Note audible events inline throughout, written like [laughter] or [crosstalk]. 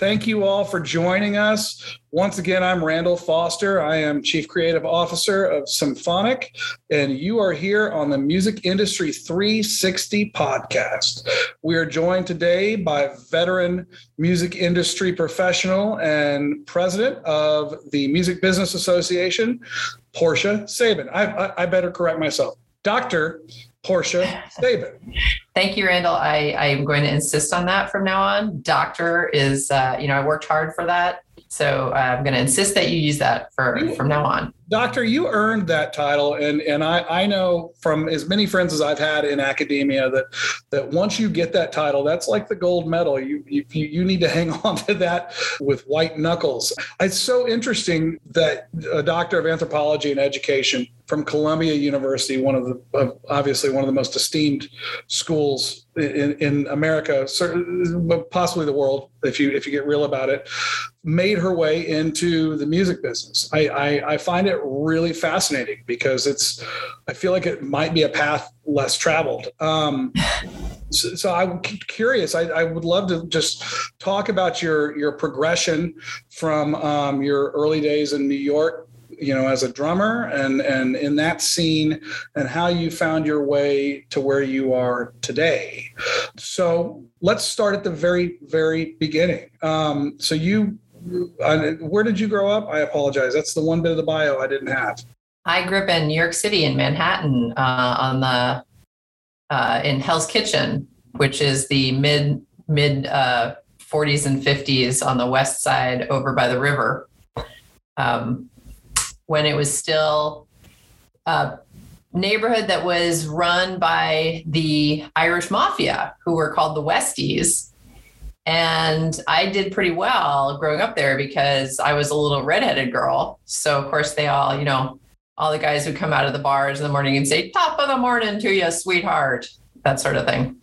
Thank you all for joining us. Once again, I'm Randall Foster. I am Chief Creative Officer of Symphonic, and you are here on the Music Industry 360 podcast. We are joined today by veteran music industry professional and president of the Music Business Association, Portia Sabin. I, I, I better correct myself. Dr. Portia [laughs] Sabin. Thank you, Randall. I, I am going to insist on that from now on. Doctor is, uh, you know, I worked hard for that. So uh, I'm going to insist that you use that for from now on. Doctor, you earned that title, and and I I know from as many friends as I've had in academia that that once you get that title, that's like the gold medal. You you you need to hang [laughs] on to that with white knuckles. It's so interesting that a doctor of anthropology and education from Columbia University, one of the obviously one of the most esteemed schools in, in America, possibly the world, if you if you get real about it, made her way into the music business. I, I, I find it really fascinating because it's I feel like it might be a path less traveled. Um, so, so, I'm curious. I, I, would love to just talk about your your progression from um, your early days in New York you know as a drummer and and in that scene and how you found your way to where you are today so let's start at the very very beginning um, so you where did you grow up? I apologize. That's the one bit of the bio i didn't have. I grew up in new york city in manhattan uh, on the uh, in hell's kitchen which is the mid mid 40s uh, and 50s on the west side over by the river. Um, when it was still a neighborhood that was run by the Irish mafia, who were called the Westies. And I did pretty well growing up there because I was a little redheaded girl. So, of course, they all, you know, all the guys would come out of the bars in the morning and say, top of the morning to you, sweetheart, that sort of thing.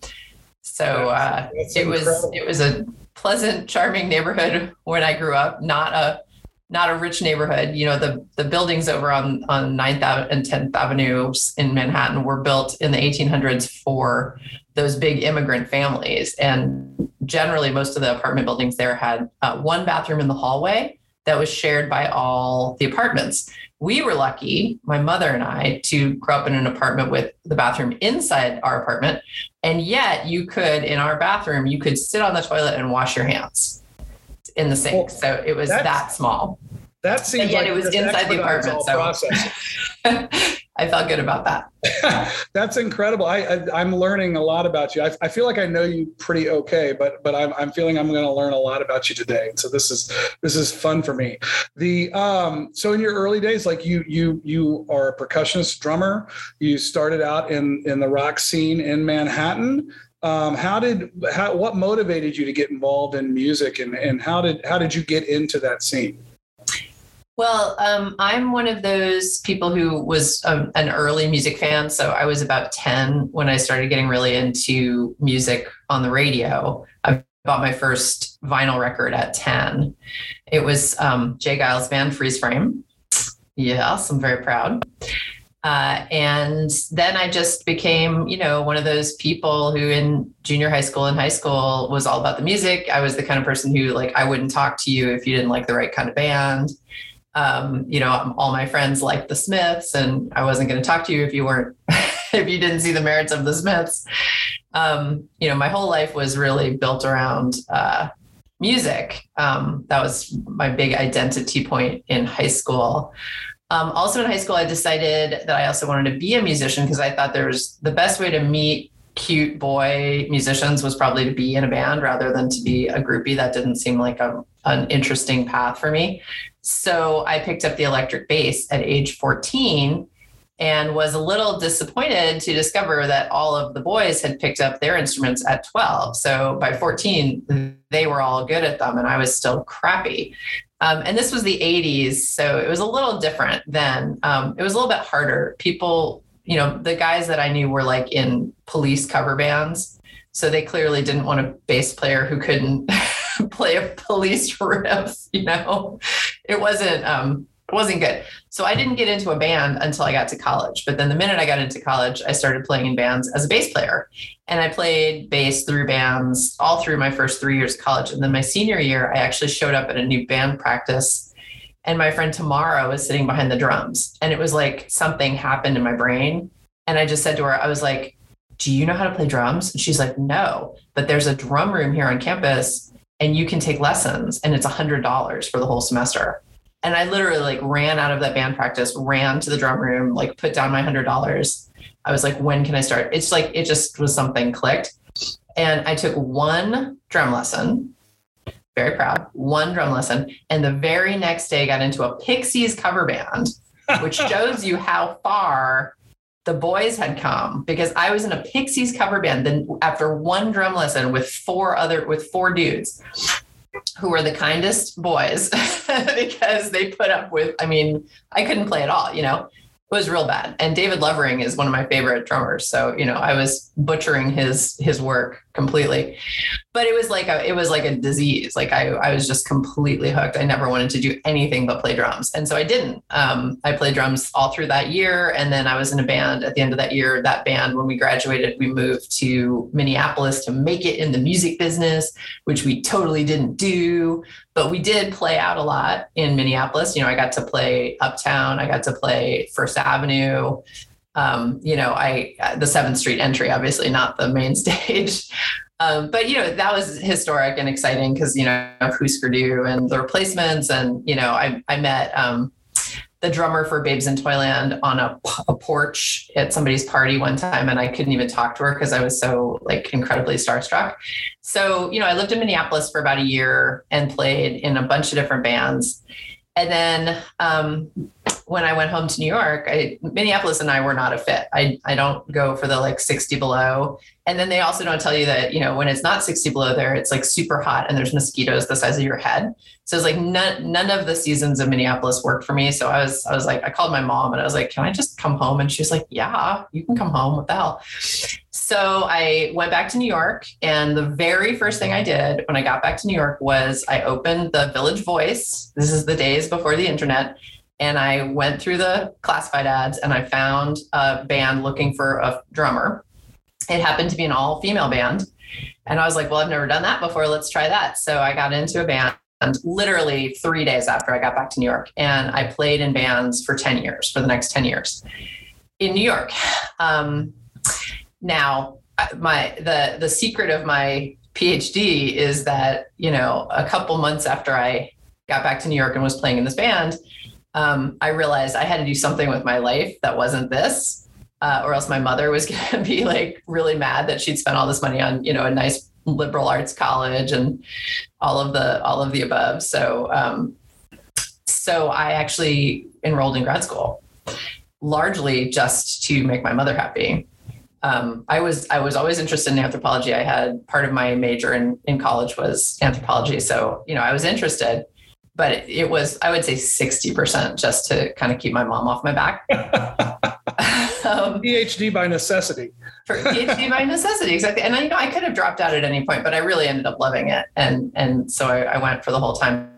So uh, it was it was a pleasant, charming neighborhood when I grew up. Not a not a rich neighborhood. You know, the the buildings over on on 9th and 10th Avenue in Manhattan were built in the 1800s for those big immigrant families, and generally most of the apartment buildings there had uh, one bathroom in the hallway that was shared by all the apartments. We were lucky, my mother and I, to grow up in an apartment with the bathroom inside our apartment, and yet you could in our bathroom you could sit on the toilet and wash your hands in the sink. Well, so it was that small. That seems and yet like it was inside the apartment. So [laughs] I felt good about that. [laughs] That's incredible. I, I am learning a lot about you. I, I feel like I know you pretty okay, but but I'm I'm feeling I'm going to learn a lot about you today. So this is this is fun for me. The um so in your early days, like you you you are a percussionist drummer. You started out in in the rock scene in Manhattan um, how did how what motivated you to get involved in music and, and how did how did you get into that scene? Well um, i'm one of those people who was um, an early music fan. So i was about 10 when i started getting really into music on the radio. I bought my first vinyl record at 10 it was um, j geils band freeze frame. Yes i'm very proud uh, and then I just became, you know, one of those people who in junior high school and high school was all about the music. I was the kind of person who, like, I wouldn't talk to you if you didn't like the right kind of band. Um, you know, all my friends liked the Smiths, and I wasn't going to talk to you if you weren't, [laughs] if you didn't see the merits of the Smiths. Um, you know, my whole life was really built around uh, music. Um, that was my big identity point in high school. Um, also in high school, I decided that I also wanted to be a musician because I thought there was the best way to meet cute boy musicians was probably to be in a band rather than to be a groupie. That didn't seem like a, an interesting path for me. So I picked up the electric bass at age 14 and was a little disappointed to discover that all of the boys had picked up their instruments at 12. So by 14, they were all good at them and I was still crappy. Um, and this was the 80s, so it was a little different then. Um, it was a little bit harder. People, you know, the guys that I knew were like in police cover bands. So they clearly didn't want a bass player who couldn't [laughs] play a police riff, you know. It wasn't um it wasn't good. So I didn't get into a band until I got to college. But then the minute I got into college, I started playing in bands as a bass player. And I played bass through bands all through my first three years of college. And then my senior year, I actually showed up at a new band practice. And my friend Tamara was sitting behind the drums. And it was like something happened in my brain. And I just said to her, I was like, Do you know how to play drums? And she's like, No, but there's a drum room here on campus and you can take lessons and it's a hundred dollars for the whole semester. And I literally like ran out of that band practice, ran to the drum room, like put down my hundred dollars. I was like, when can I start? It's like it just was something clicked. And I took one drum lesson, very proud, one drum lesson. And the very next day got into a Pixies cover band, which [laughs] shows you how far the boys had come because I was in a Pixies cover band. Then after one drum lesson with four other with four dudes who were the kindest boys [laughs] because they put up with, I mean, I couldn't play at all, you know it was real bad. And David Lovering is one of my favorite drummers. So, you know, I was butchering his his work completely. But it was like a it was like a disease. Like I I was just completely hooked. I never wanted to do anything but play drums. And so I didn't. Um, I played drums all through that year. And then I was in a band at the end of that year. That band, when we graduated, we moved to Minneapolis to make it in the music business, which we totally didn't do but we did play out a lot in Minneapolis. You know, I got to play Uptown, I got to play First Avenue. Um, you know, I the Seventh Street entry, obviously not the main [laughs] stage. Um, but you know that was historic and exciting because you know Husker Du and the replacements, and you know I I met um, the drummer for Babes in Toyland on a, a, porch at somebody's party one time, and I couldn't even talk to her because I was so like incredibly starstruck. So, you know, I lived in Minneapolis for about a year and played in a bunch of different bands. And then um, when I went home to New York, I, Minneapolis and I were not a fit. I, I don't go for the like 60 below. And then they also don't tell you that, you know, when it's not 60 below there, it's like super hot and there's mosquitoes the size of your head. So it's like none, none of the seasons of Minneapolis worked for me. So I was, I was like, I called my mom and I was like, can I just come home? And she was like, yeah, you can come home. What the hell? So I went back to New York. And the very first thing I did when I got back to New York was I opened the Village Voice. This is the days before the internet and I went through the classified ads and I found a band looking for a drummer. It happened to be an all female band. And I was like, well, I've never done that before. Let's try that. So I got into a band literally three days after I got back to New York. And I played in bands for 10 years, for the next 10 years in New York. Um, now, my the the secret of my PhD is that, you know, a couple months after I got back to New York and was playing in this band, um, I realized I had to do something with my life that wasn't this, uh, or else my mother was [laughs] going to be like really mad that she'd spent all this money on you know a nice liberal arts college and all of the all of the above. So um, so I actually enrolled in grad school, largely just to make my mother happy. Um, I was I was always interested in anthropology. I had part of my major in in college was anthropology, so you know I was interested but it, it was I would say sixty percent just to kind of keep my mom off my back. [laughs] um, PhD by necessity. for PhD by necessity, exactly. And I, you know, I could have dropped out at any point, but I really ended up loving it, and and so I, I went for the whole time.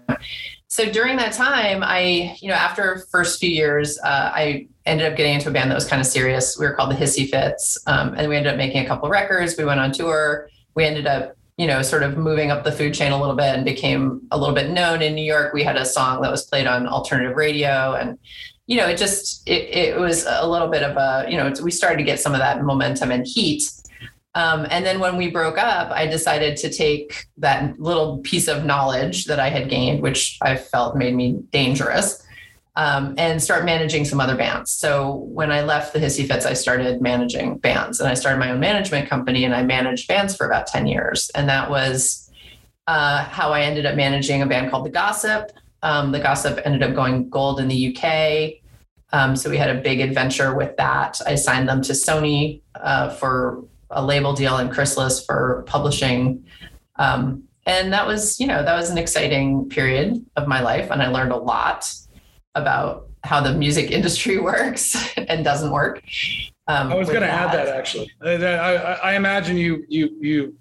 So during that time, I, you know, after first few years, uh, I ended up getting into a band that was kind of serious. We were called the Hissy Fits, um, and we ended up making a couple records. We went on tour. We ended up you know, sort of moving up the food chain a little bit and became a little bit known in New York. We had a song that was played on alternative radio and you know, it just it, it was a little bit of a, you know, we started to get some of that momentum and heat. Um, and then when we broke up, I decided to take that little piece of knowledge that I had gained, which I felt made me dangerous, um, and start managing some other bands. So when I left the Hissy Fits, I started managing bands and I started my own management company and I managed bands for about 10 years. And that was uh, how I ended up managing a band called The Gossip. Um, the Gossip ended up going gold in the UK. Um, so we had a big adventure with that. I signed them to Sony uh, for a label deal in Chrysalis for publishing. Um, and that was, you know, that was an exciting period of my life. And I learned a lot about how the music [laughs] industry works [laughs] and doesn't work. Um, I was going to add that actually. I, I, I, imagine you you you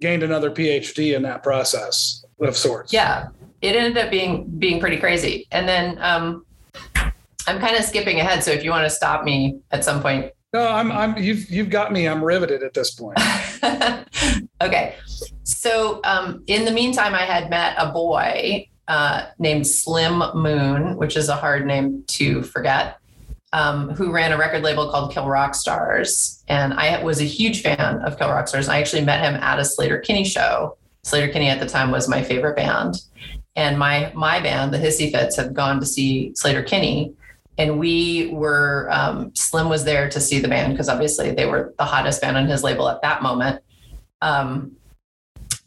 gained another PhD in that process of sorts. Yeah, it ended up being being pretty crazy. And then um, I'm kind of skipping ahead. So if you want to stop me at some point. No, I'm, I'm, you've, you've got me. I'm riveted at this point. [laughs] okay. So um, in the meantime, I had met a boy uh, named Slim Moon, which is a hard name to forget, um, who ran a record label called Kill Rock Stars. And I was a huge fan of Kill Rock Stars. I actually met him at a Sleater-Kinney show. Sleater-Kinney at the time was my favorite band. And my my band, the Hissy Fits, had gone to see Sleater-Kinney and we were um, slim was there to see the band because obviously they were the hottest band on his label at that moment. Um,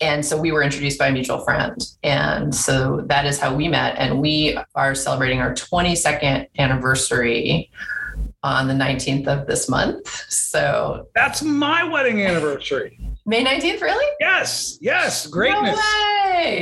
and so we were introduced by a mutual friend. And so that is how we met. And we are celebrating our 22nd anniversary on the 19th of this month. So that's my wedding anniversary. May 19th really? Yes yes greatness. No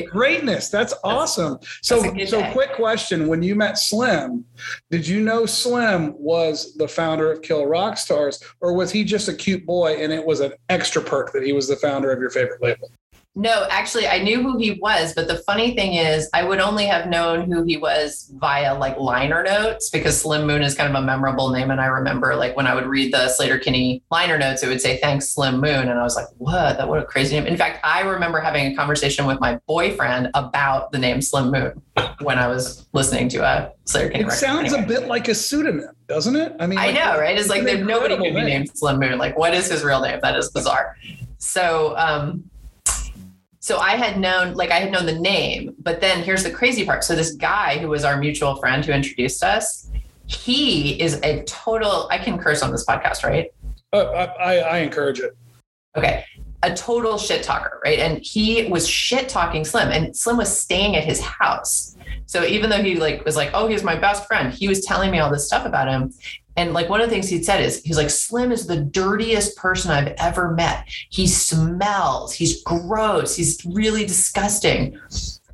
Greatness. That's awesome. So, so day. quick question: When you met Slim, did you know Slim was the founder of Kill Rock Stars, or was he just a cute boy and it was an extra perk that he was the founder of your favorite label? No, actually, I knew who he was, but the funny thing is, I would only have known who he was via like liner notes because Slim Moon is kind of a memorable name. And I remember like when I would read the Sleater-Kinney liner notes, it would say, Thanks, Slim Moon. And I was like, What? That what a crazy name. In fact, I remember having a conversation with my boyfriend about the name Slim Moon when I was listening to a Sleater-Kinney It record. sounds anyway. a bit like a pseudonym, doesn't it? I mean, like, I know, right? It's like nobody could be named Slim Moon. Like, what is his real name? That is bizarre. So, um, so I had known, like I had known the name, but then here's the crazy part. So this guy who was our mutual friend who introduced us, he is a total. I can curse on this podcast, right? Uh, I, I encourage it. Okay, a total shit talker, right? And he was shit talking Slim, and Slim was staying at his house. So even though he like was like, oh, he's my best friend, he was telling me all this stuff about him. And like one of the things he'd said is he's like, Slim is the dirtiest person I've ever met. He smells, he's gross, he's really disgusting.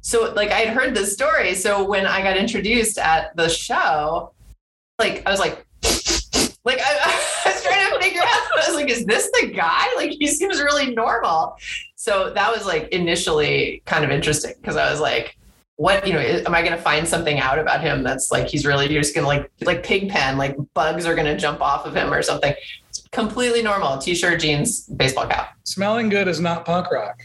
So like I'd heard this story. So when I got introduced at the show, like I was like, [sniffs] like I, [laughs] I was trying to figure out, I was like, is this the guy? Like he seems really normal. So that was like initially kind of interesting because I was like, what you know am i going to find something out about him that's like he's really just going to like like pig pen like bugs are going to jump off of him or something. It's completely normal t-shirt jeans baseball cap. Smelling good is not punk rock.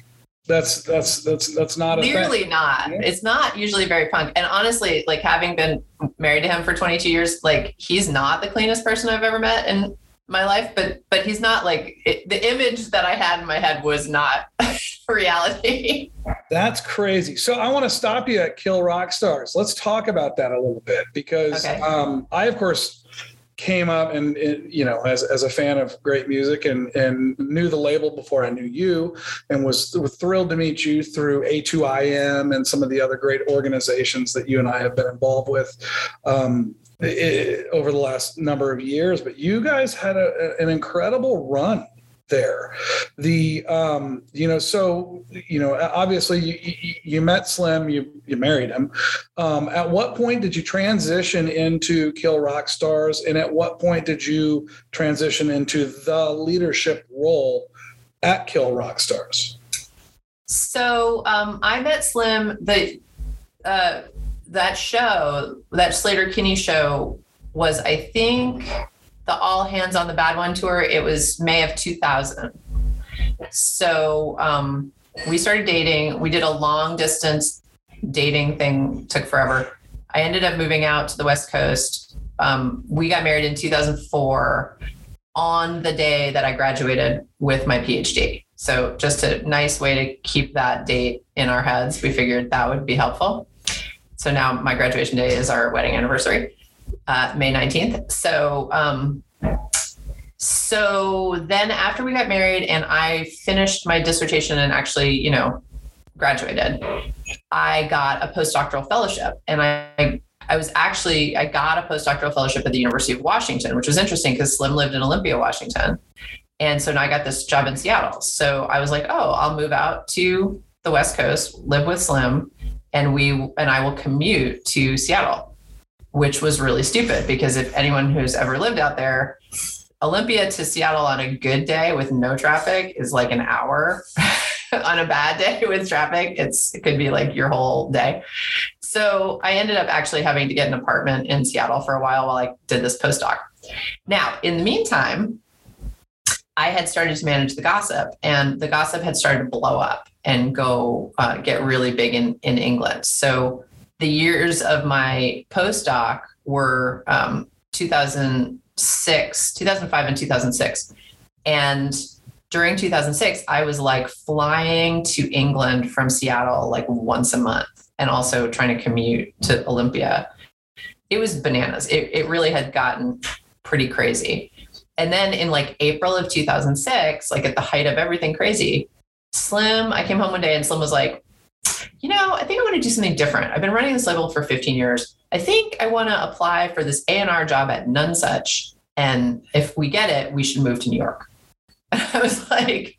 That's that's that's that's not clearly not. Yeah. it's not usually very punk. And honestly like having been married to him for 22 years like he's not the cleanest person i've ever met in my life but but he's not like it, the image that i had in my head was not [laughs] reality. That's crazy. So i want to stop you at kill rock stars. Let's talk about that a little bit because okay. um, i of course came up and, you know as, as a fan of great music and and knew the label before i knew you and was, was thrilled to meet you through a2im and some of the other great organizations that you and i have been involved with. Um, over the last number of years. But you guys had a, an incredible run there. The um, you know, so you know, obviously you, you, met Slim, you you married him. Um, at what point did you transition into Kill Rock Stars, and at what point did you transition into the leadership role at Kill Rock Stars? So um, I met Slim the. Uh, that show, that Sleater-Kinney show, was I think the All Hands on the Bad One tour. It was May of 2000. So um, we started dating. We did a long distance dating thing. Took forever. I ended up moving out to the West Coast. Um, we got married in 2004 on the day that I graduated with my PhD. So just a nice way to keep that date in our heads. We figured that would be helpful. So now my graduation day is our wedding anniversary, uh, May 19th. So, um, so then after we got married and I finished my dissertation and actually, you know, graduated, I got a postdoctoral fellowship and I, I was actually, I got a postdoctoral fellowship at the University of Washington, which was interesting because Slim lived in Olympia, Washington. And so now I got this job in Seattle. So I was like, oh, I'll move out to the West Coast, live with Slim, and we and I will commute to Seattle, which was really stupid because if anyone who's ever lived out there, Olympia to Seattle on a good day with no traffic is like an hour. [laughs] on a bad day [laughs] with traffic, it's it could be like your whole day. So I ended up actually having to get an apartment in Seattle for a while while I did this postdoc. Now, in the meantime, I had started to manage the gossip, and the gossip had started to blow up and go uh, get really big in in England. So the years of my postdoc were um, 2006, 2005, and 2006, and during 2006, I was like flying to England from Seattle like once a month and also trying to commute to Olympia. It was bananas. It, it really had gotten pretty crazy. And then in like April of 2006, like at the height of everything crazy, Slim, I came home one day and Slim was like, you know, I think I want to do something different. I've been running this label for 15 years. I think I want to apply for this A&R job at Nonesuch. And if we get it, we should move to New York. [laughs] And I was like,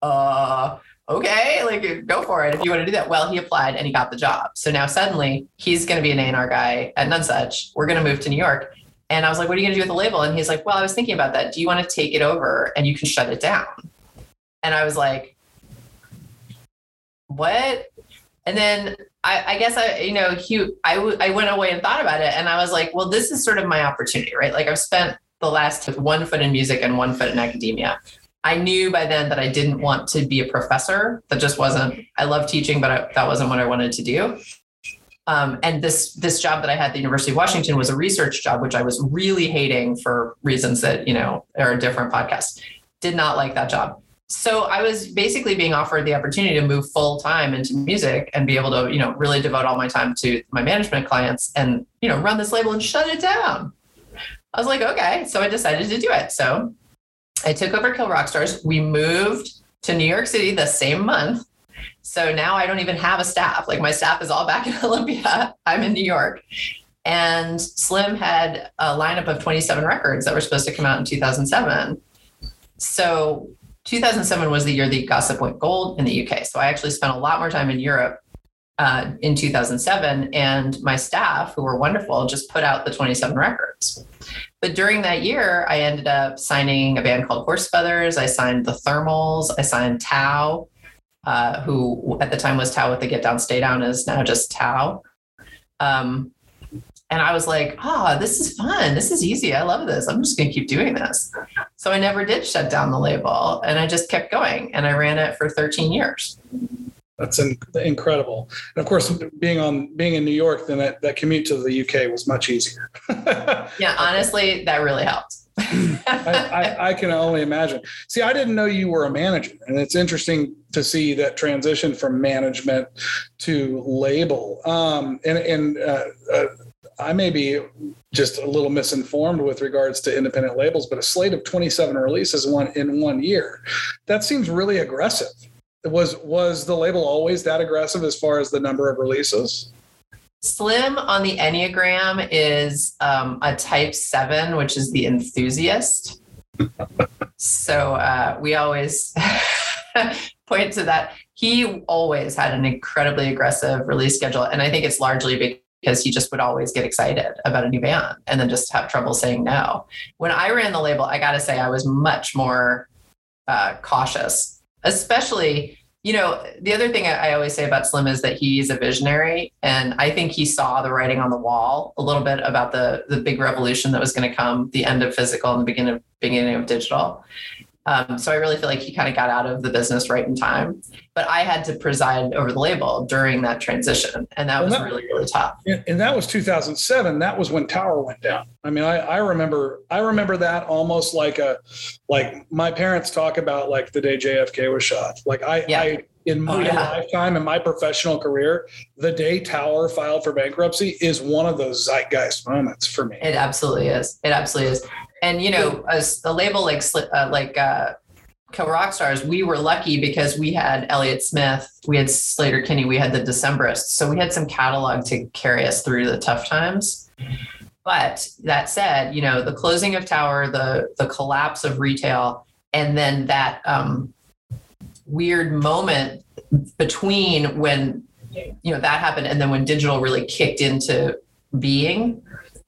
uh, okay, like go for it if you want to do that. Well, he applied and he got the job. So now suddenly he's going to be an A&R guy at Nonesuch. We're going to move to New York. And I was like, what are you going to do with the label? And he's like, well, I was thinking about that. Do you want to take it over and you can shut it down? And I was like, what? And then I, I guess I, you know, he, I, w- I went away and thought about it. And I was like, well, this is sort of my opportunity, right? Like I've spent the last one foot in music and one foot in academia. I knew by then that I didn't want to be a professor. That just wasn't. I love teaching, but I, that wasn't what I wanted to do. Um, and this this job that I had at the University of Washington was a research job, which I was really hating for reasons that you know are a different podcast. Did not like that job. So I was basically being offered the opportunity to move full time into music and be able to you know really devote all my time to my management clients and you know run this label and shut it down. I was like, okay. So I decided to do it. So I took over Kill Rock Stars. We moved to New York City the same month. So now I don't even have a staff. Like my staff is all back in [laughs] Olympia. I'm in New York. And Slim had a lineup of 27 records that were supposed to come out in 2007. So 2007 was the year the Gossip went gold in the UK. So I actually spent a lot more time in Europe uh, in 2007. And my staff, who were wonderful, just put out the 27 records. But during that year, I ended up signing a band called Horse Feathers. I signed the Thermals. I signed Tao, uh, who at the time was Tao with the Get Down, Stay Down, is now just Tao. Um, and I was like, ah, oh, this is fun. This is easy. I love this. I'm just going to keep doing this. So I never did shut down the label and I just kept going and I ran it for 13 years. That's in, incredible. And of course, being on being in New York, then that, that commute to the UK was much easier. [laughs] yeah, honestly, that really helped. I, I, I, can only imagine. See, I didn't know you were a manager, and it's interesting to see that transition from management to label. Um, and and uh, uh, I may be just a little misinformed with regards to independent labels, but a slate of 27 releases one in one year, that seems really aggressive was was the label always that aggressive as far as the number of releases? Slim on the Enneagram is um, a type seven, which is the enthusiast. so uh, we always [laughs] point to that. He always had an incredibly aggressive release schedule. And I think it's largely because he just would always get excited about a new band and then just have trouble saying no. When I ran the label, I got to say I was much more uh, cautious especially you know the other thing I always say about slim is that he's a visionary and i think he saw the writing on the wall a little bit about the the big revolution that was going to come the end of physical and the beginning of beginning of digital um, so I really feel like he kind of got out of the business right in time. But I had to preside over the label during that transition, and that was that, really really tough. And that was 2007. That was when Tower went down. I mean, I, I remember I remember that almost like a like my parents talk about like the day JFK was shot. Like I, yeah. I in oh, my oh, yeah. lifetime in my professional career, the day Tower filed for bankruptcy is one of those zeitgeist moments for me. It absolutely is. It absolutely is and you know as a label like uh, like uh Rock Stars, we were lucky because we had Elliott Smith, we had Sleater-Kinney, we had the Decemberists. So we had some catalog to carry us through the tough times. But that said, you know, the closing of Tower, the the collapse of retail, and then that um, weird moment between when you know that happened and then when digital really kicked into being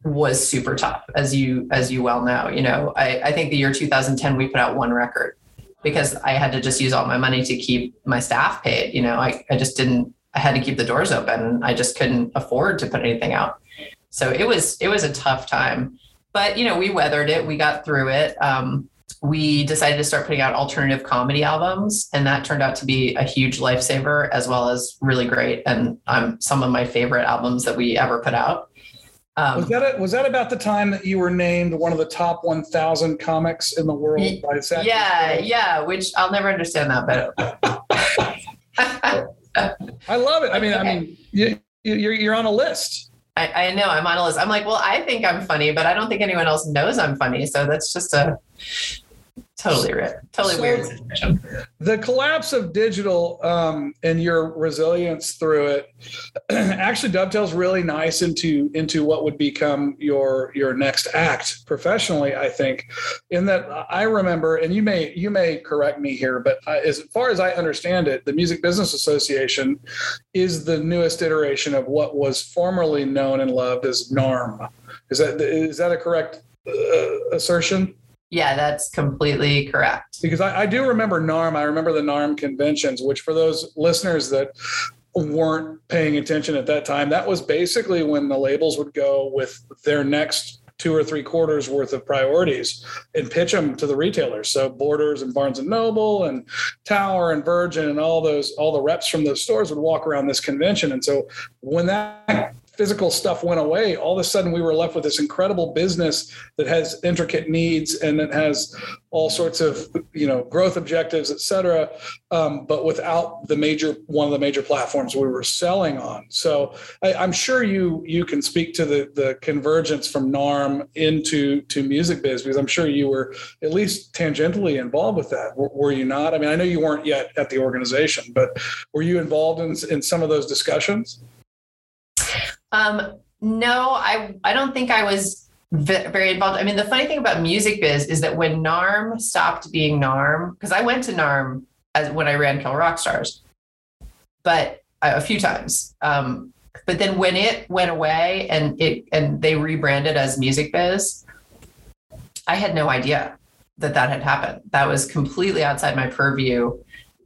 was super tough as you as you well know you know I, I think the year 2010 we put out one record because I had to just use all my money to keep my staff paid. You know, I, I just didn't, I had to keep the doors open. I just couldn't afford to put anything out. So it was, it was a tough time, but you know, we weathered it. We got through it. Um, we decided to start putting out alternative comedy albums and that turned out to be a huge lifesaver as well as really great and um, some of my favorite albums that we ever put out um, was that a, was that about the time that you were named one of the top 1,000 comics in the world by Zach? Yeah, yeah. Which I'll never understand that, but [laughs] I love it. I mean, okay. I mean, you, you're you're on a list. I, I know I'm on a list. I'm like, well, I think I'm funny, but I don't think anyone else knows I'm funny. So that's just a totally right. totally so weird situation. The collapse of digital um, and your resilience through it [clears throat] actually dovetails really nice into into what would become your your next act professionally. I think, in that I remember, and you may you may correct me here, but as far as I understand it, the Music Business Association is the newest iteration of what was formerly known and loved as NARM. Is that is that a correct uh, assertion? Yeah, that's completely correct. Because I, I, do remember NARM. I remember the NARM conventions, which for those listeners that weren't paying attention at that time, that was basically when the labels would go with their next two or three quarters worth of priorities and pitch them to the retailers. So Borders and Barnes and Noble and Tower and Virgin and all those all the reps from those stores would walk around this convention. And so when that physical stuff went away, all of a sudden we were left with this incredible business that has intricate needs and it has all sorts of you know growth objectives, et cetera, um, but without the major one of the major platforms we were selling on. So I, am sure you you can speak to the the convergence from NARM into to music biz because I'm sure you were at least tangentially involved with that. Were, were you not? I mean, I know you weren't yet at the organization, but were you involved in in some of those discussions? Um, no, I I don't think I was very involved. I mean, the funny thing about music biz is that when NARM stopped being NARM, because I went to NARM as when I ran Kill Rock Stars, but uh, a few times. Um, but then when it went away and it and they rebranded as Music Biz, I had no idea that that had happened. That was completely outside my purview.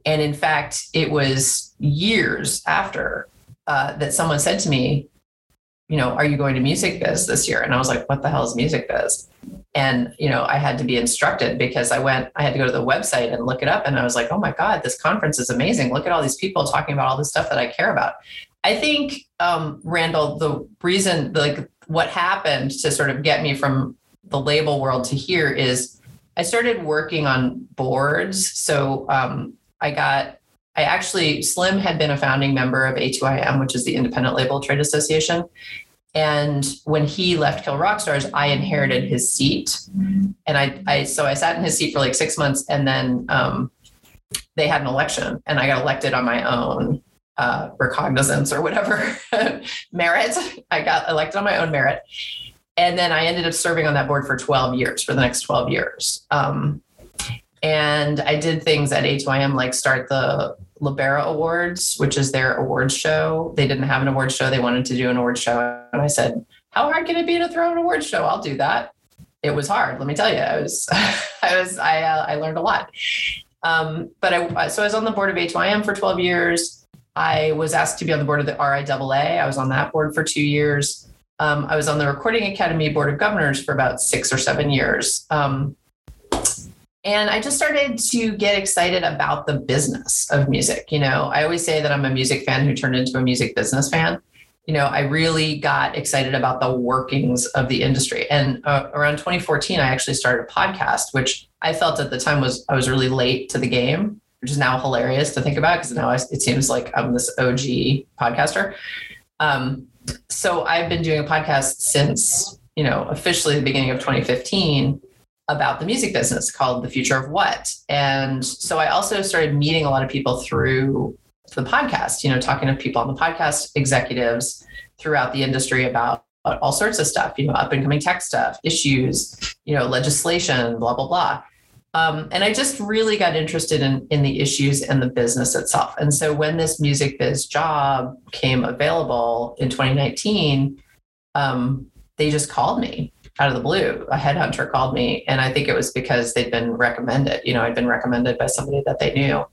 And in fact, it was years after uh, that someone said to me, you know, are you going to music biz this year? And I was like, what the hell is music biz? And, you know, I had to be instructed because I went, I had to go to the website and look it up. And I was like, oh my God, this conference is amazing. Look at all these people talking about all this stuff that I care about. I think, um, Randall, the reason, like, what happened to sort of get me from the label world to here is I started working on boards. So um, I got I actually, Slim had been a founding member of A2IM, which is the Independent Label Trade Association. And when he left Kill Rock Stars, I inherited his seat. And I, I so I sat in his seat for like six months and then um, they had an election and I got elected on my own uh, recognizance or whatever [laughs] merit. I got elected on my own merit. And then I ended up serving on that board for 12 years, for the next 12 years. Um, and I did things at A2IM like start the Libera Awards, which is their awards show. They didn't have an awards show. They wanted to do an awards show. And I said, How hard can it be to throw an awards show? I'll do that. It was hard, let me tell you. I was, [laughs] I was, I, uh, I learned a lot. Um, but I, so I was on the board of A2IM for 12 years. I was asked to be on the board of the RIAA. I was on that board for two years. Um, I was on the Recording Academy Board of Governors for about six or seven years. Um, and I just started to get excited about the business of music. You know, I always say that I'm a music fan who turned into a music business fan. You know, I really got excited about the workings of the industry. And uh, around 2014, I actually started a podcast, which I felt at the time was I was really late to the game, which is now hilarious to think about because now it seems like I'm this OG podcaster. Um, so I've been doing a podcast since you know officially the beginning of 2015 about the music business called The Future of What. And so I also started meeting a lot of people through the podcast, you know, talking to people on the podcast, executives throughout the industry about all sorts of stuff, you know, up and coming tech stuff, issues, you know, legislation, blah, blah, blah. Um, and I just really got interested in, in the issues and the business itself. And so when this music biz job came available in 2019, um, they just called me out of the blue. A headhunter called me, and I think it was because they'd been recommended. You know, I'd been recommended by somebody that they knew.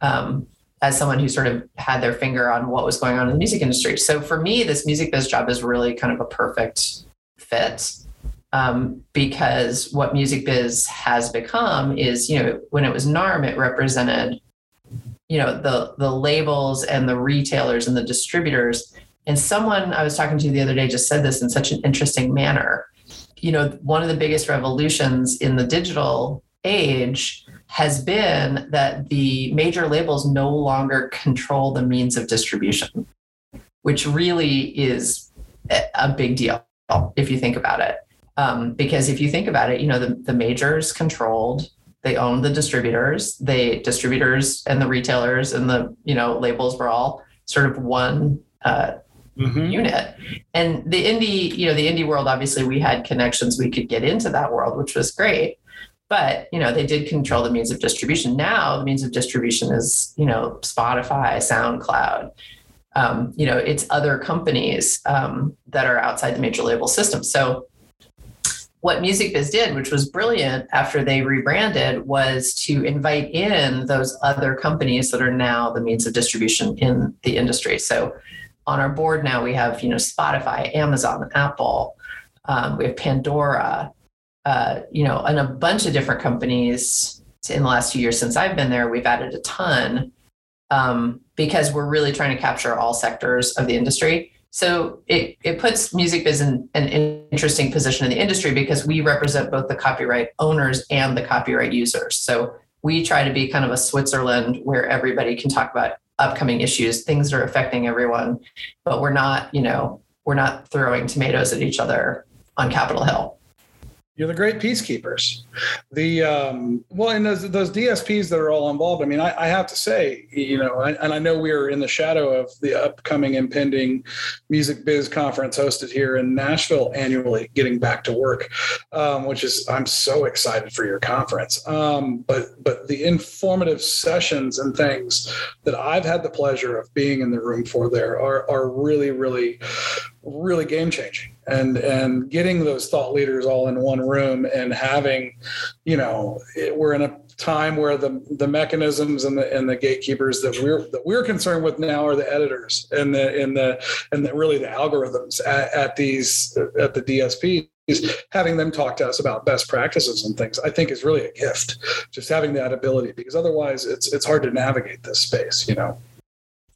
Um, as someone who sort of had their finger on what was going on in the music industry. So for me, this music biz job is really kind of a perfect fit um, because what music biz has become is, you know, when it was NARM, it represented, you know, the the labels and the retailers and the distributors. And someone I was talking to the other day just said this in such an interesting manner. You know, one of the biggest revolutions in the digital age has been that the major labels no longer control the means of distribution, which really is a big deal if you think about it. Um, because if you think about it, you know, the, the majors controlled, they owned the distributors, they distributors and the retailers and the, you know, labels were all sort of one uh, mm-hmm. unit. And the indie, you know, the indie world, obviously we had connections, we could get into that world, which was great. But you know they did control the means of distribution. Now the means of distribution is you know spotify soundcloud. Um, you know it's other companies um, that are outside the major label system. So what music biz did which was brilliant after they rebranded was to invite in those other companies that are now the means of distribution in the industry. So on our board now we have you know spotify amazon apple um, we have pandora uh, you know, and a bunch of different companies in the last few years since I've been there, we've added a ton um, because we're really trying to capture all sectors of the industry. So it, it puts music biz in an interesting position in the industry because we represent both the copyright owners and the copyright users. So we try to be kind of a Switzerland where everybody can talk about upcoming issues, things that are affecting everyone, but we're not, you know, we're not throwing tomatoes at each other on Capitol Hill. You're the great peacekeepers. The um, well, and those those DSPs that are all involved. I mean, I, I have to say, you know, I, and I know we are in the shadow of the upcoming impending music biz conference hosted here in Nashville annually, getting back to work, um, which is I'm so excited for your conference. Um, but but the informative sessions and things that I've had the pleasure of being in the room for there are are really really really game changing. And and getting those thought leaders all in one room and having you know it, we're in a time where the the mechanisms and the and the gatekeepers that we're that we're concerned with now are the editors and the and the and the, really the algorithms at, at these at the DSPs having them talk to us about best practices and things i think is really a gift. Just having that ability because otherwise it's it's hard to navigate this space you know?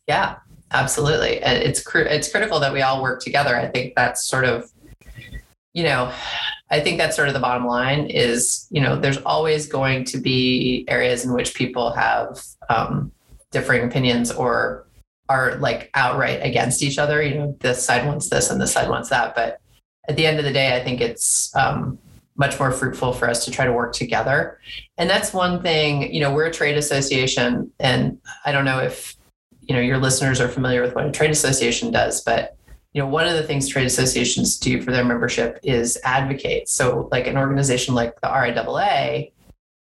Yeah absolutely. It's it's critical that we all work together. I think that's sort of you know i think that's sort of the bottom line is you know there's always going to be areas in which people have um, differing opinions or are like outright against each other you know this side wants this and this side wants that. But at the end of the day i think it's um, much more fruitful for us to try to work together. And that's one thing you know we're a trade association and i don't know if you know your listeners are familiar with what a trade association does but you know one of the things trade associations do for their membership is advocate. So like an organization like the riaa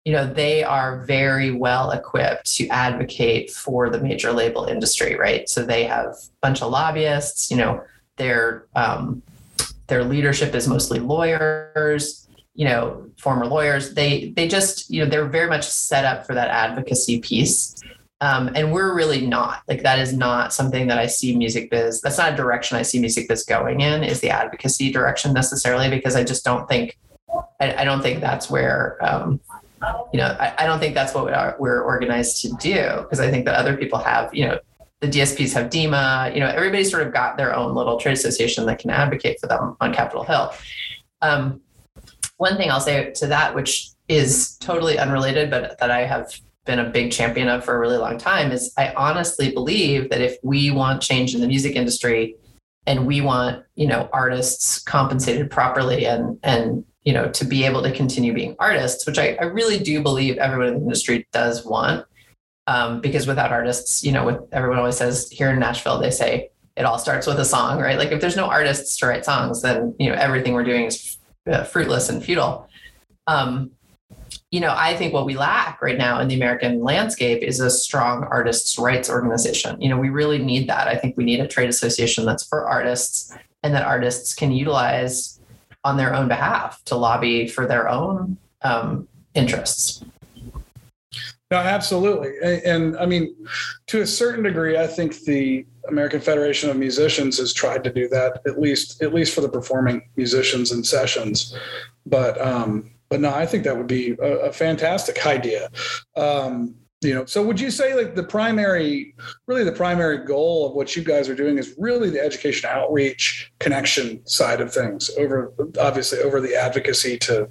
you know they are very well equipped to advocate for the major label industry right? So they have a bunch of lobbyists you know their um, their leadership is mostly lawyers you know former lawyers. They they just you know they're very much set up for that advocacy piece um, and we're really not like that is not something that I see music biz. That's not a direction I see music biz going in is the advocacy direction necessarily, because I just don't think, I, I don't think that's where, um, you know, I, I, don't think that's what we're organized to do. Because I think that other people have, you know, the DSPs have DiMA, you know, everybody's sort of got their own little trade association that can advocate for them on Capitol Hill. Um, one thing I'll say to that, which is totally unrelated, but that I have been a big champion of for a really long time is I honestly believe that if we want change in the music industry and we want, you know, artists compensated properly and and you know to be able to continue being artists, which I, I really do believe everyone in the industry does want. Um, because without artists, you know, with everyone always says here in Nashville, they say it all starts with a song, right? Like if there's no artists to write songs, then you know everything we're doing is uh, fruitless and futile. Um, you know, I think what we lack right now in the American landscape is a strong artists' rights organization. You know, we really need that. I think we need a trade association that's for artists and that artists can utilize on their own behalf to lobby for their own um, interests. No, absolutely. And, and, I mean, to a certain degree, I think the American Federation of Musicians has tried to do that, at least at least for the performing musicians and sessions. But um, but no, I think that would be a, a fantastic idea. Um, you know so would you say like the primary really the primary goal of what you guys are doing is really the education outreach connection side of things over obviously over the advocacy to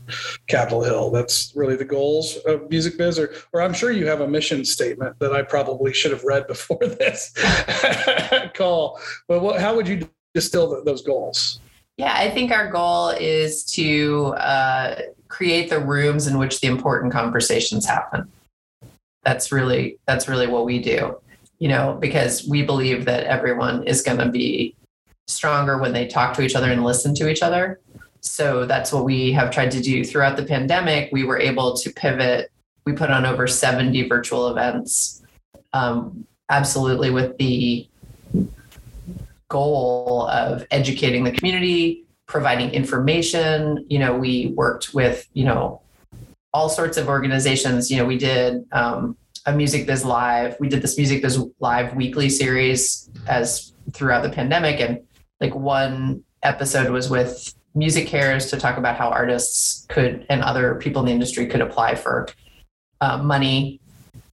capitol hill that's really the goals of music biz or, or i'm sure you have a mission statement that i probably should have read before [laughs] this [laughs] call but what, how would you distill those goals yeah i think our goal is to uh, create the rooms in which the important conversations happen. That's really that's really what we do you know because we believe that everyone is going to be stronger when they talk to each other and listen to each other. So that's what we have tried to do throughout the pandemic. We were able to pivot. We put on over 70 virtual events um, absolutely with the goal of educating the community providing information you know we worked with you know all sorts of organizations. You know, we did um, a Music Biz Live. We did this Music Biz Live weekly series as throughout the pandemic, and like one episode was with MusiCares to talk about how artists could and other people in the industry could apply for uh, money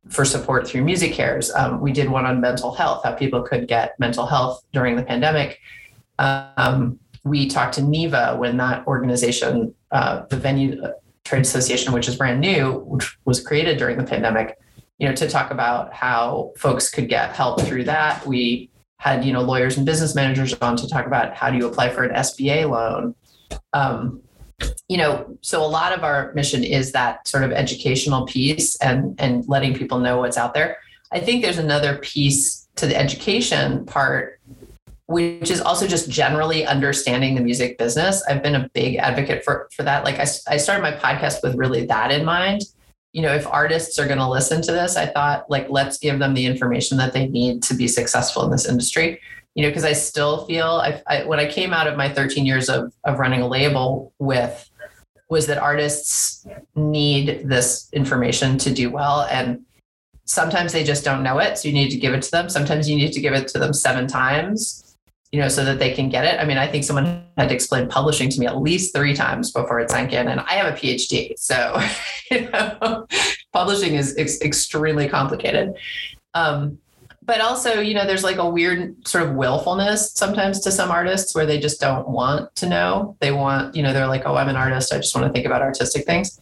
for support through MusiCares. Um, we did one on mental health, how people could get mental health during the pandemic. Um, we talked to NIVA when that organization, uh, the venue Trade Association, which is brand new, which was created during the pandemic, you know, to talk about how folks could get help through that. We had, you know, lawyers and business managers on to talk about how do you apply for an SBA loan. Um, you know, so a lot of our mission is that sort of educational piece and and letting people know what's out there. I think there's another piece to the education part which is also just generally understanding the music business. I've been a big advocate for for that. Like I, I started my podcast with really that in mind. You know, if artists are going to listen to this, I thought like let's give them the information that they need to be successful in this industry. You know, because I still feel I, I when I came out of my 13 years of of running a label with was that artists need this information to do well and sometimes they just don't know it so you need to give it to them sometimes you need to give it to them seven times you know, so that they can get it. I mean, I think someone had to explain publishing to me at least three times before it sank in. And I have a PhD. So, [laughs] you know, publishing is ex- extremely complicated. Um, but also, you know, there's like a weird sort of willfulness sometimes to some artists where they just don't want to know. They want, you know, they're like, oh, I'm an artist. I just want to think about artistic things.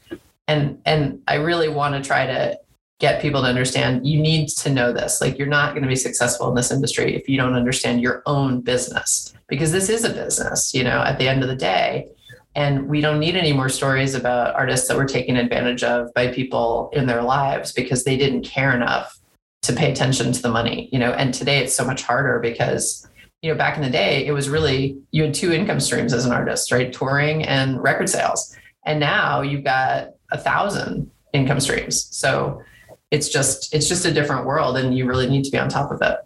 And and I really want to try to get people to understand you need to know this. Like you're not going to be successful in this industry if you don't understand your own business because this is a business, you know, at the end of the day. And we don't need any more stories about artists that were taken advantage of by people in their lives because they didn't care enough to pay attention to the money, you know. And today it's so much harder because, you know, back in the day, it was really you had two income streams as an artist, right? Touring and record sales. And now you've got a thousand income streams. So it's just it's just a different world and you really need to be on top of it.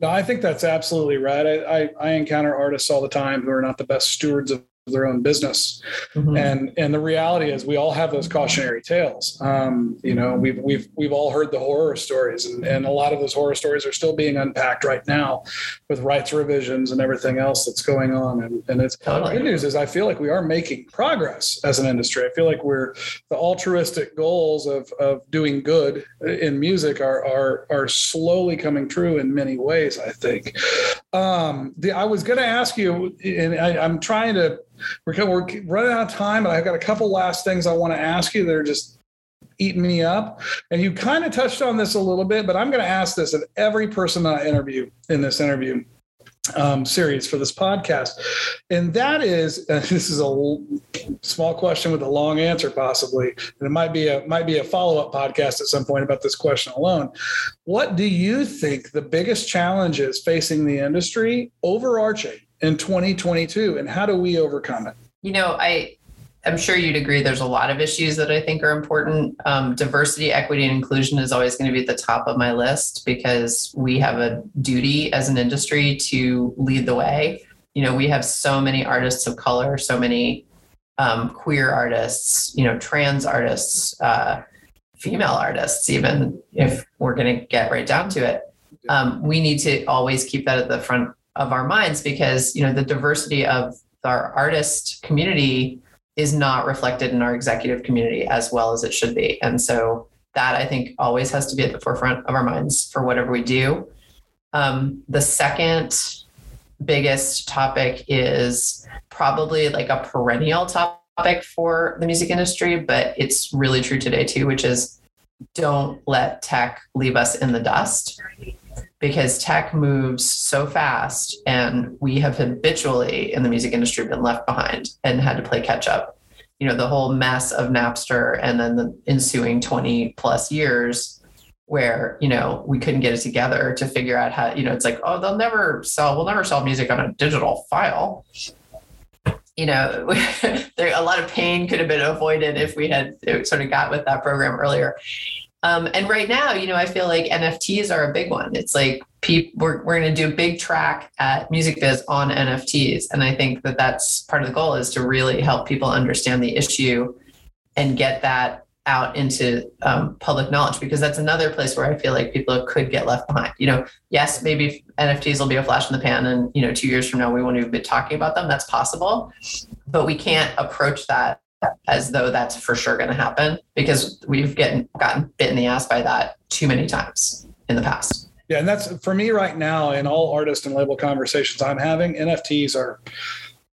No i think that's absolutely right. I, I, I encounter artists all the time who are not the best stewards of their own business. Mm-hmm. and and the reality is we all have those cautionary tales. Um, you know we've we've we've all heard the horror stories and, and a lot of those horror stories are still being unpacked right now with rights revisions and everything else that's going on. And, and it's totally. the good news is i feel like we are making progress as an industry. I feel like we're the altruistic goals of of doing good in music are are are slowly coming true in many ways i think um, the, i was going to ask you and I, i'm trying to we're, we're running out of time, and I've got a couple last things I want to ask you. They're just eating me up. And you kind of touched on this a little bit, but I'm going to ask this of every person that I interview in this interview um, series for this podcast. And that is, uh, [laughs] this is a small question with a long answer, possibly, and it might be a might be a follow up podcast at some point about this question alone. What do you think the biggest challenges facing the industry, overarching, in 2022 and how do we overcome it you know i i'm sure you'd agree there's a lot of issues that i think are important. Um, diversity equity and inclusion is always going to be at the top of my list because we have a duty as an industry to lead the way. You know we have so many artists of color so many um, queer artists, you know, trans artists, uh, female artists, even if we're going to get right down to it. Um, we need to always keep that at the front of our minds because you know the diversity of our artist community is not reflected in our executive community as well as it should be, and so that I think always has to be at the forefront of our minds for whatever we do. Um, the second biggest topic is probably like a perennial topic for the music industry, but it's really true today too, which is don't let tech leave us in the dust because tech moves so fast and we have habitually in the music industry been left behind and had to play catch up. You know, the whole mess of Napster and then the ensuing 20 plus years where you know we couldn't get it together to figure out how you know it's like oh they'll never sell we'll never sell music on a digital file you know [laughs] there a lot of pain could have been avoided if we had sort of got with that program earlier um, and right now you know i feel like nfts are a big one it's like we're, we're going to do a big track at music biz on nfts and i think that that's part of the goal is to really help people understand the issue and get that out into um, public knowledge because that's another place where I feel like people could get left behind. You know, yes, maybe NFTs will be a flash in the pan, and you know, two years from now we won't even be talking about them. That's possible, but we can't approach that as though that's for sure going to happen because we've getting gotten bit in the ass by that too many times in the past. Yeah, and that's for me right now in all artist and label conversations I'm having. NFTs are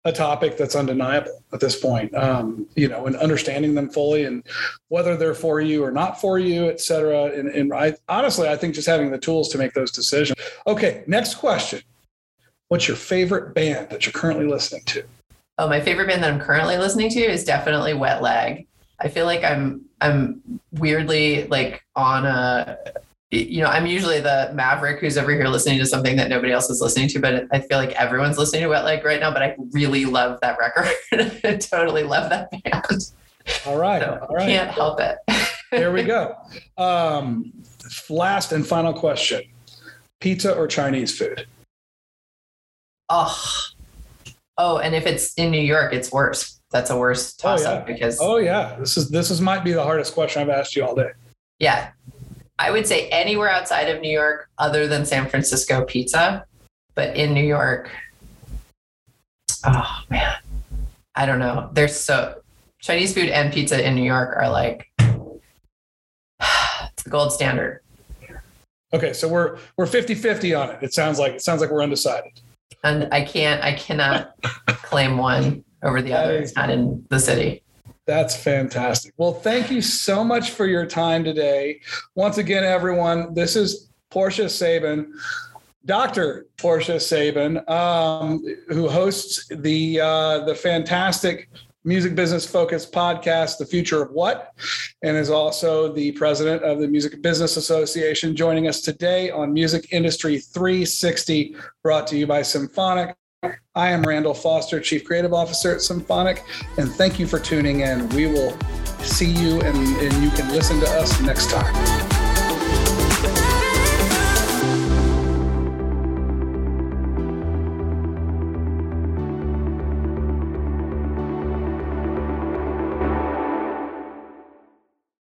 a topic that's undeniable at this point. Um, you know, and understanding them fully and whether they're for you or not for you, et cetera. And, and I honestly, I think just having the tools to make those decisions. Okay, next question. What's your favorite band that you're currently listening to? Oh, my favorite band that I'm currently listening to is definitely Wet Leg. I feel like I'm I'm weirdly like on a you know, I'm usually the maverick who's over here listening to something that nobody else is listening to, but I feel like everyone's listening to Wet Leg right now. But I really love that record. [laughs] I totally love that band. All right. So all right. Can't help it. there we go. [laughs] Um, last and final question pizza or Chinese food? Oh, oh, and if it's in New York, it's worse. That's a worse toss oh, yeah. up because. Oh, yeah. This is, this is might be the hardest question I've asked you all day. Yeah. I would say anywhere outside of New York other than San Francisco pizza, but in New York, oh man, I don't know. There's so Chinese food and pizza in New York are like [sighs] it's the gold standard. Okay, so we're we're 50-50 on it. It sounds like it sounds like we're undecided. And I can't I cannot [laughs] claim one over the other. It's not in the city. That's fantastic. Well, thank you so much for your time today. Once again, everyone, this is Portia Sabin, Dr. Portia Sabin, um, who hosts the uh, the fantastic music business focused podcast, The Future of What, and is also the president of the Music Business Association, joining us today on Music Industry 360, brought to you by Symphonic. I am Randall Foster, Chief Creative Officer at Symphonic, and thank you for tuning in. We will see you and, and you can listen to us next time.